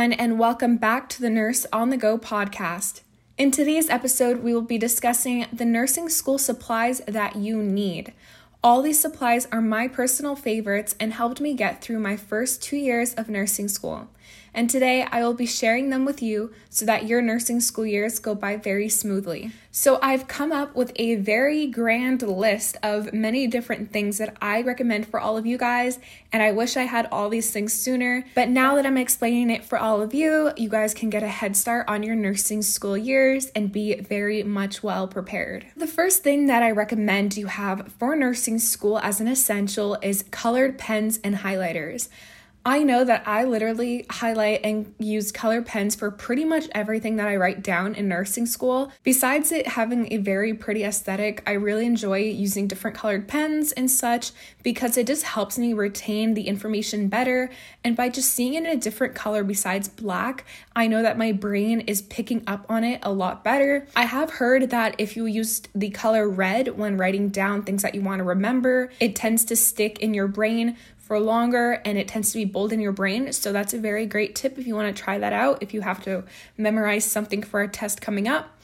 everyone, and welcome back to the Nurse on the Go podcast. In today's episode, we will be discussing the nursing school supplies that you need. All these supplies are my personal favorites and helped me get through my first two years of nursing school and today I will be sharing them with you so that your nursing school years go by very smoothly. So, I've come up with a very grand list of many different things that I recommend for all of you guys, and I wish I had all these things sooner. But now that I'm explaining it for all of you, you guys can get a head start on your nursing school years and be very much well prepared. The first thing that I recommend you have for nursing school as an essential is colored pens and highlighters. I know that I literally highlight and use color pens for pretty much everything that I write down in nursing school. Besides it having a very pretty aesthetic, I really enjoy using different colored pens and such because it just helps me retain the information better. And by just seeing it in a different color besides black, I know that my brain is picking up on it a lot better. I have heard that if you use the color red when writing down things that you want to remember, it tends to stick in your brain for longer and it tends to be bold in your brain. So that's a very great tip if you want to try that out, if you have to memorize something for a test coming up.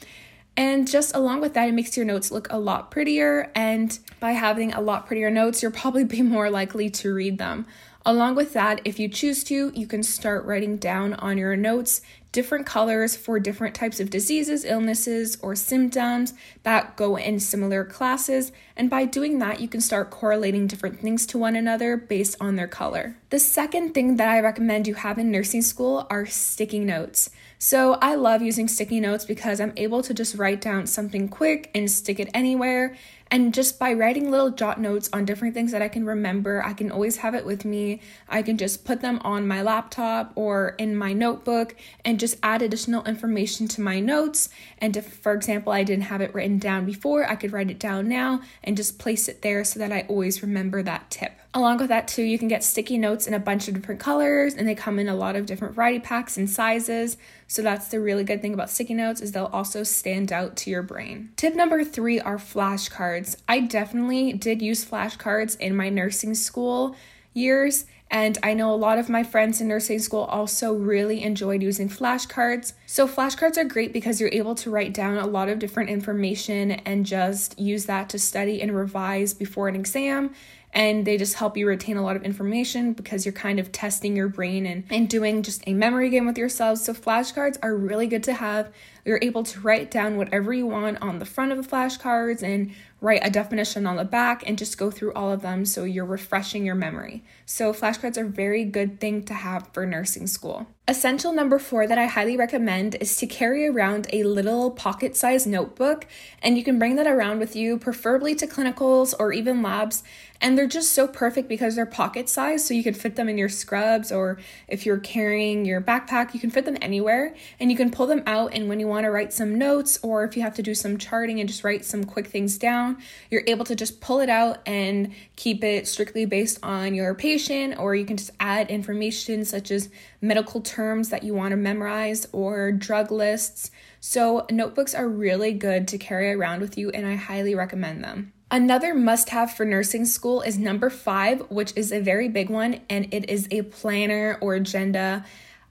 And just along with that, it makes your notes look a lot prettier. And by having a lot prettier notes, you'll probably be more likely to read them. Along with that, if you choose to, you can start writing down on your notes different colors for different types of diseases, illnesses, or symptoms that go in similar classes. And by doing that, you can start correlating different things to one another based on their color. The second thing that I recommend you have in nursing school are sticky notes. So I love using sticky notes because I'm able to just write down something quick and stick it anywhere. And just by writing little jot notes on different things that I can remember, I can always have it with me. I can just put them on my laptop or in my notebook and just add additional information to my notes. And if, for example, I didn't have it written down before, I could write it down now and just place it there so that I always remember that tip. Along with that, too, you can get sticky notes in a bunch of different colors and they come in a lot of different variety packs and sizes. So that's the really good thing about sticky notes is they'll also stand out to your brain. Tip number 3 are flashcards. I definitely did use flashcards in my nursing school years and I know a lot of my friends in nursing school also really enjoyed using flashcards. So, flashcards are great because you're able to write down a lot of different information and just use that to study and revise before an exam and they just help you retain a lot of information because you're kind of testing your brain and, and doing just a memory game with yourselves. So, flashcards are really good to have. You're able to write down whatever you want on the front of the flashcards and write a definition on the back and just go through all of them so you're refreshing your memory. So, flashcards are a very good thing to have for nursing school. Essential number four that I highly recommend is to carry around a little pocket sized notebook, and you can bring that around with you, preferably to clinicals or even labs. And they're just so perfect because they're pocket sized, so you can fit them in your scrubs, or if you're carrying your backpack, you can fit them anywhere. And you can pull them out, and when you want to write some notes, or if you have to do some charting and just write some quick things down, you're able to just pull it out and keep it strictly based on your patient, or you can just add information such as medical terms that you want to memorize or drug lists. So, notebooks are really good to carry around with you, and I highly recommend them. Another must have for nursing school is number five, which is a very big one, and it is a planner or agenda.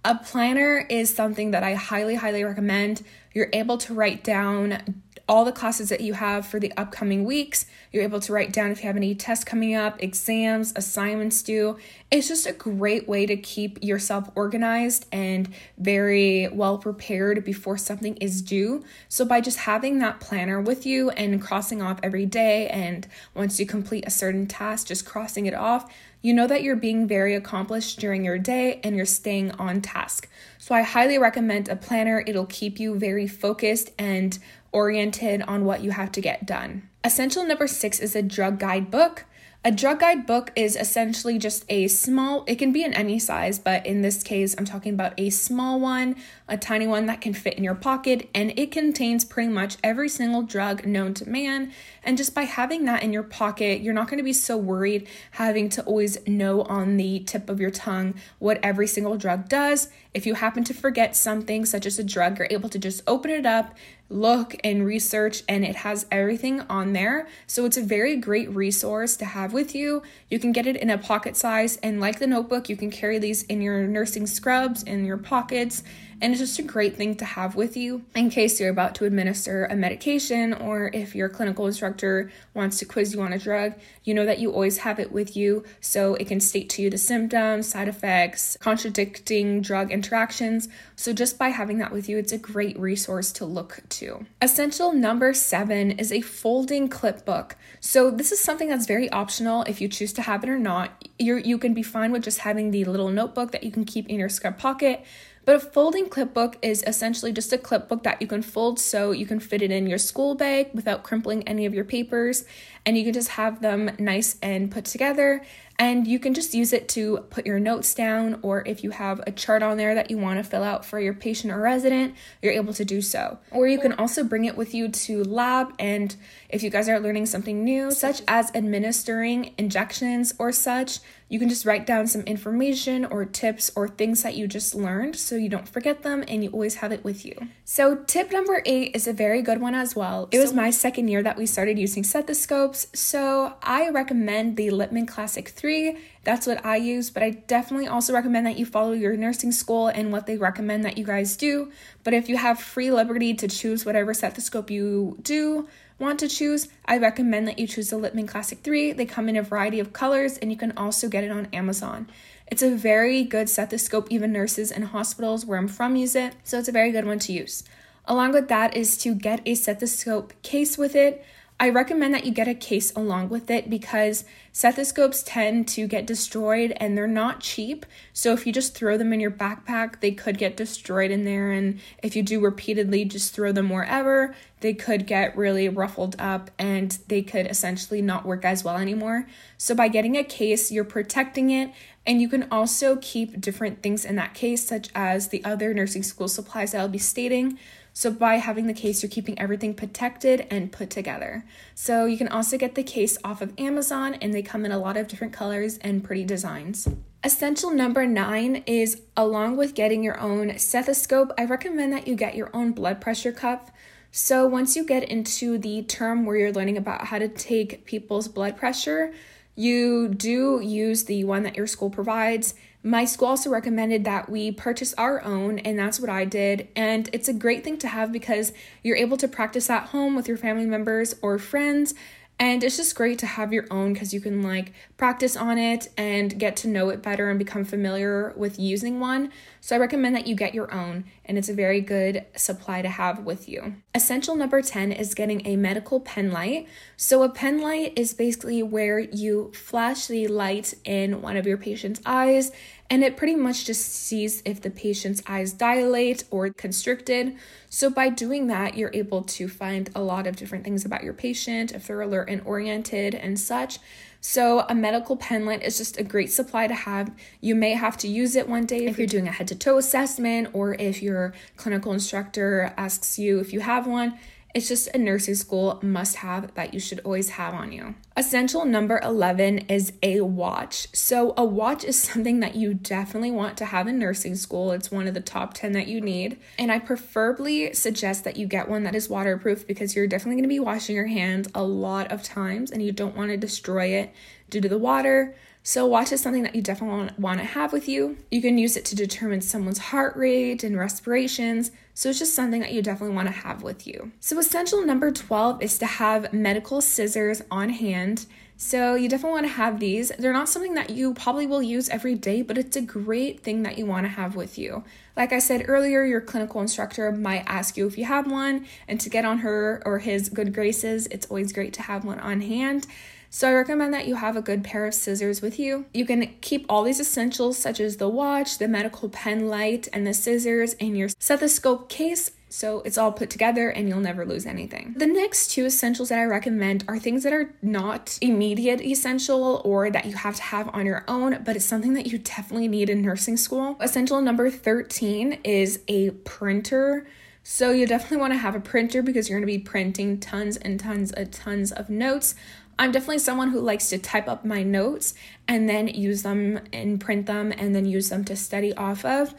A planner is something that I highly, highly recommend. You're able to write down all the classes that you have for the upcoming weeks. You're able to write down if you have any tests coming up, exams, assignments due. It's just a great way to keep yourself organized and very well prepared before something is due. So, by just having that planner with you and crossing off every day, and once you complete a certain task, just crossing it off, you know that you're being very accomplished during your day and you're staying on task. So, I highly recommend a planner. It'll keep you very focused and oriented on what you have to get done. Essential number six is a drug guide book. A drug guide book is essentially just a small, it can be in any size, but in this case, I'm talking about a small one a tiny one that can fit in your pocket, and it contains pretty much every single drug known to man. And just by having that in your pocket, you're not going to be so worried having to always know on the tip of your tongue what every single drug does. If you happen to forget something, such as a drug, you're able to just open it up, look and research and it has everything on there. So it's a very great resource to have with you. You can get it in a pocket size and like the notebook, you can carry these in your nursing scrubs in your pockets and it's just a great thing to have with you in case you're about to administer a medication or if your clinical instructor wants to quiz you on a drug, you know that you always have it with you so it can state to you the symptoms, side effects, contradicting drug interactions. So just by having that with you, it's a great resource to look to. Essential number seven is a folding clip book. So this is something that's very optional if you choose to have it or not. you you can be fine with just having the little notebook that you can keep in your scrub pocket but a folding clipbook is essentially just a clipbook that you can fold so you can fit it in your school bag without crimpling any of your papers and you can just have them nice and put together and you can just use it to put your notes down, or if you have a chart on there that you want to fill out for your patient or resident, you're able to do so. Or you can also bring it with you to lab, and if you guys are learning something new, such as administering injections or such, you can just write down some information or tips or things that you just learned so you don't forget them and you always have it with you. So, tip number eight is a very good one as well. It was my second year that we started using stethoscopes, so I recommend the Littmann Classic 3 three. That's what I use, but I definitely also recommend that you follow your nursing school and what they recommend that you guys do. But if you have free liberty to choose whatever stethoscope you do want to choose, I recommend that you choose the Littmann Classic 3. They come in a variety of colors and you can also get it on Amazon. It's a very good stethoscope, even nurses and hospitals where I'm from use it, so it's a very good one to use. Along with that is to get a stethoscope case with it. I recommend that you get a case along with it because stethoscopes tend to get destroyed and they're not cheap. So if you just throw them in your backpack, they could get destroyed in there. And if you do repeatedly just throw them wherever, they could get really ruffled up and they could essentially not work as well anymore. So by getting a case, you're protecting it and you can also keep different things in that case, such as the other nursing school supplies that I'll be stating. So by having the case, you're keeping everything protected and put together. So you can also get the case off of Amazon and they come in a lot of different colors and pretty designs. Essential number nine is along with getting your own stethoscope, I recommend that you get your own blood pressure cuff. So once you get into the term where you're learning about how to take people's blood pressure, you do use the one that your school provides my school also recommended that we purchase our own, and that's what I did. And it's a great thing to have because you're able to practice at home with your family members or friends and it's just great to have your own because you can like practice on it and get to know it better and become familiar with using one. So I recommend that you get your own, and it's a very good supply to have with you. Essential number 10 is getting a medical pen light. So a pen light is basically where you flash the light in one of your patient's eyes and it pretty much just sees if the patient's eyes dilate or constricted. So, by doing that, you're able to find a lot of different things about your patient if they're alert and oriented and such. So, a medical pen light is just a great supply to have. You may have to use it one day if you're doing a head to toe assessment or if your clinical instructor asks you if you have one. It's just a nursing school must have that you should always have on you. Essential number 11 is a watch. So, a watch is something that you definitely want to have in nursing school. It's one of the top 10 that you need. And I preferably suggest that you get one that is waterproof because you're definitely going to be washing your hands a lot of times and you don't want to destroy it due to the water. So, watch is something that you definitely want to have with you. You can use it to determine someone's heart rate and respirations. So, it's just something that you definitely want to have with you. So, essential number 12 is to have medical scissors on hand. So, you definitely want to have these. They're not something that you probably will use every day, but it's a great thing that you want to have with you. Like I said earlier, your clinical instructor might ask you if you have one, and to get on her or his good graces, it's always great to have one on hand. So I recommend that you have a good pair of scissors with you. You can keep all these essentials such as the watch, the medical pen light, and the scissors in your stethoscope case So it's all put together and you'll never lose anything. The next two essentials that I recommend are things that are not immediate essential or that you have to have on your own, but it's something that you definitely need in nursing school. Essential number 13 is a printer. So you definitely want to have a printer because you're going to be printing tons and tons and tons of notes. I'm definitely someone who likes to type up my notes and then use them and print them and then use them to study off of.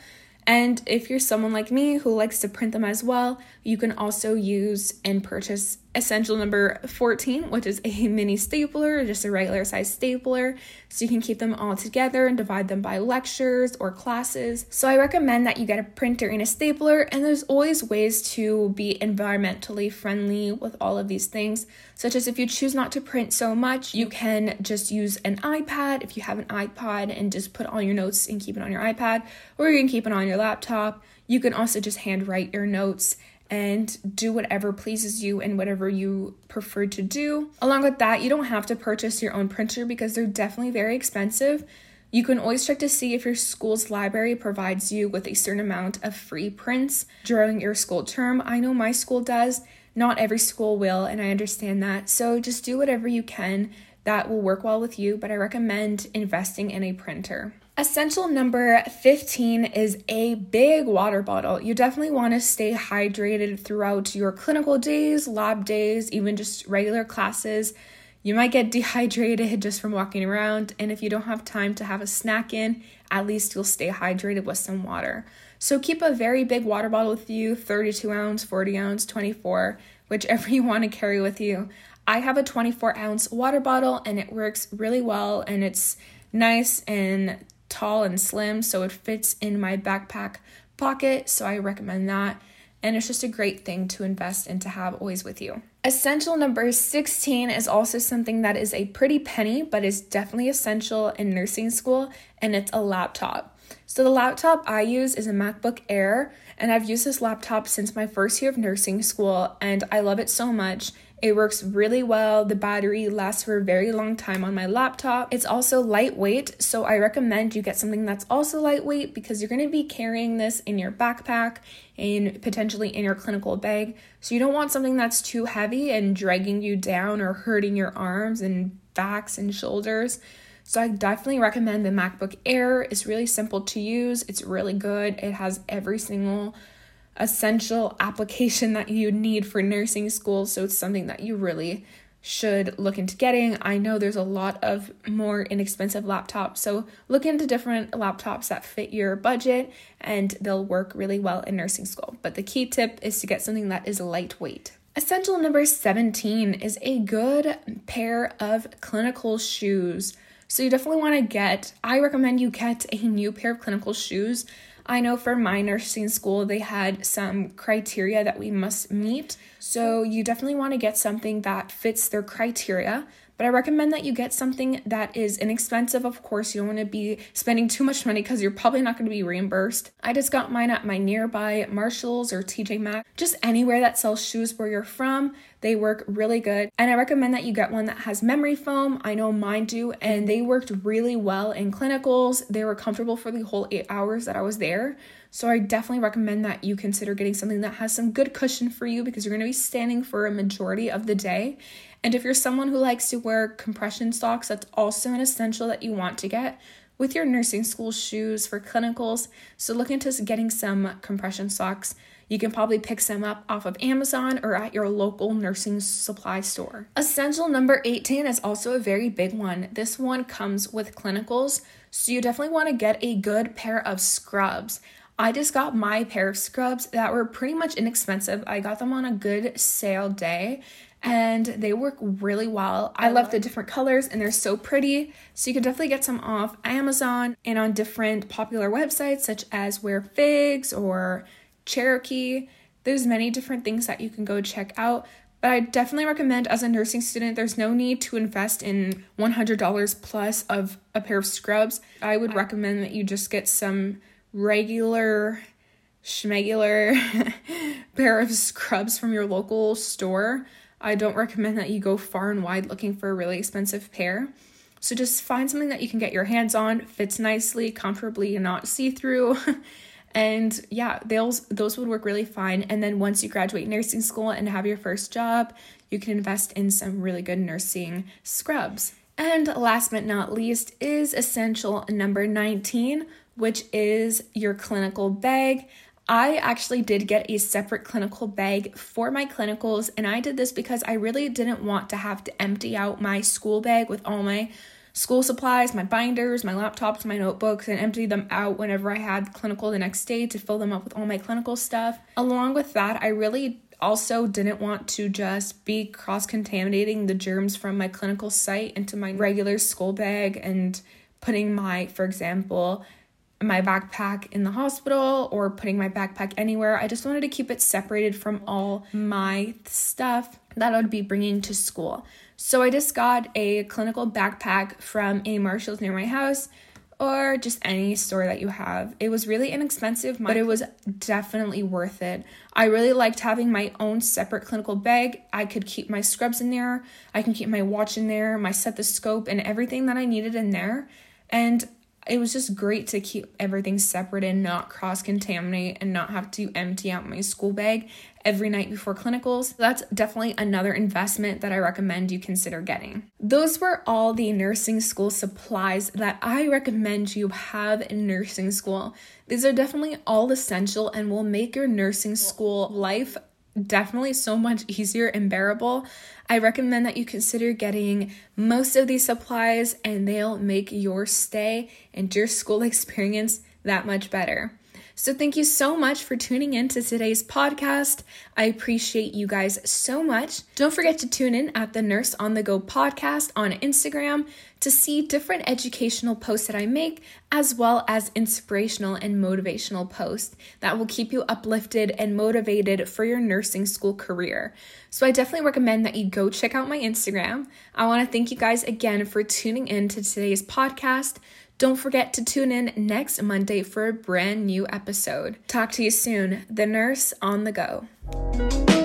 And if you're someone like me who likes to print them as well, you can also use and purchase essential number 14, which is a mini stapler, just a regular size stapler. So you can keep them all together and divide them by lectures or classes. So I recommend that you get a printer and a stapler, and there's always ways to be environmentally friendly with all of these things, such as if you choose not to print so much, you can just use an iPad if you have an iPod and just put all your notes and keep it on your iPad, or you can keep it on your laptop. You can also just handwrite your notes and do whatever pleases you and whatever you prefer to do. Along with that, you don't have to purchase your own printer because they're definitely very expensive. You can always check to see if your school's library provides you with a certain amount of free prints during your school term. I know my school does. Not every school will, and I understand that. So just do whatever you can that will work well with you, but I recommend investing in a printer. Essential number 15 is a big water bottle. You definitely want to stay hydrated throughout your clinical days, lab days, even just regular classes. You might get dehydrated just from walking around, and if you don't have time to have a snack in, at least you'll stay hydrated with some water. So keep a very big water bottle with you 32 ounce, 40 ounce, 24, whichever you want to carry with you. I have a 24 ounce water bottle and it works really well and it's nice and tall and slim, so it fits in my backpack pocket. So I recommend that. And it's just a great thing to invest in to have always with you. Essential number 16 is also something that is a pretty penny, but is definitely essential in nursing school, and it's a laptop. So, the laptop I use is a MacBook Air, and I've used this laptop since my first year of nursing school, and I love it so much. It works really well. The battery lasts for a very long time on my laptop. It's also lightweight, so I recommend you get something that's also lightweight because you're going to be carrying this in your backpack and potentially in your clinical bag. So you don't want something that's too heavy and dragging you down or hurting your arms and backs and shoulders. So I definitely recommend the MacBook Air. It's really simple to use. It's really good. It has every single essential application that you need for nursing school. So it's something that you really should look into getting. I know there's a lot of more inexpensive laptops, so look into different laptops that fit your budget and they'll work really well in nursing school. But the key tip is to get something that is lightweight. Essential number 17 is a good pair of clinical shoes. So you definitely want to get, I recommend you get a new pair of clinical shoes I know for my nursing school, they had some criteria that we must meet. So you definitely want to get something that fits their criteria. But I recommend that you get something that is inexpensive. Of course, you don't want to be spending too much money because you're probably not going to be reimbursed. I just got mine at my nearby Marshalls or TJ Maxx, just anywhere that sells shoes where you're from. They work really good. And I recommend that you get one that has memory foam. I know mine do, and they worked really well in clinicals. They were comfortable for the whole eight hours that I was there. So I definitely recommend that you consider getting something that has some good cushion for you because you're going to be standing for a majority of the day. And if you're someone who likes to wear compression socks, that's also an essential that you want to get with your nursing school shoes for clinicals. So look into getting some compression socks. You can probably pick some up off of Amazon or at your local nursing supply store. Essential number 18 is also a very big one. This one comes with clinicals, so you definitely want to get a good pair of scrubs. I just got my pair of scrubs that were pretty much inexpensive. I got them on a good sale day and they work really well. I love the different colors and they're so pretty. So you can definitely get some off Amazon and on different popular websites such as Wear Figs or Cherokee. There's many different things that you can go check out. But I definitely recommend as a nursing student, there's no need to invest in $100 plus of a pair of scrubs. I would recommend that you just get some regular schmegular pair of scrubs from your local store. I don't recommend that you go far and wide looking for a really expensive pair. So just find something that you can get your hands on, fits nicely, comfortably, and not see through. And yeah, those those would work really fine. And then once you graduate nursing school and have your first job, you can invest in some really good nursing scrubs. And last but not least is essential number 19, which is your clinical bag. I actually did get a separate clinical bag for my clinicals, and I did this because I really didn't want to have to empty out my school bag with all my school supplies, my binders, my laptops, my notebooks, and empty them out whenever I had clinical the next day to fill them up with all my clinical stuff. Along with that, I really also didn't want to just be cross contaminating the germs from my clinical site into my regular school bag and putting my, for example, my backpack in the hospital or putting my backpack anywhere. I just wanted to keep it separated from all my stuff that I would be bringing to school. So I just got a clinical backpack from a Marshall's near my house or just any store that you have. It was really inexpensive, but it was definitely worth it. I really liked having my own separate clinical bag. I could keep my scrubs in there, I can keep my watch in there, my stethoscope, and everything that I needed in there. And it was just great to keep everything separate and not cross contaminate and not have to empty out my school bag every night before clinicals. That's definitely another investment that I recommend you consider getting. Those were all the nursing school supplies that I recommend you have in nursing school. These are definitely all essential and will make your nursing school life definitely so much easier and bearable. I recommend that you consider getting most of these supplies, and they'll make your stay and your school experience that much better. So, thank you so much for tuning in to today's podcast. I appreciate you guys so much. Don't forget to tune in at the Nurse on the Go podcast on Instagram to see different educational posts that I make, as well as inspirational and motivational posts that will keep you uplifted and motivated for your nursing school career. So, I definitely recommend that you go check out my Instagram. I want to thank you guys again for tuning in to today's podcast. Don't forget to tune in next Monday for a brand new episode. Talk to you soon. The Nurse on the Go.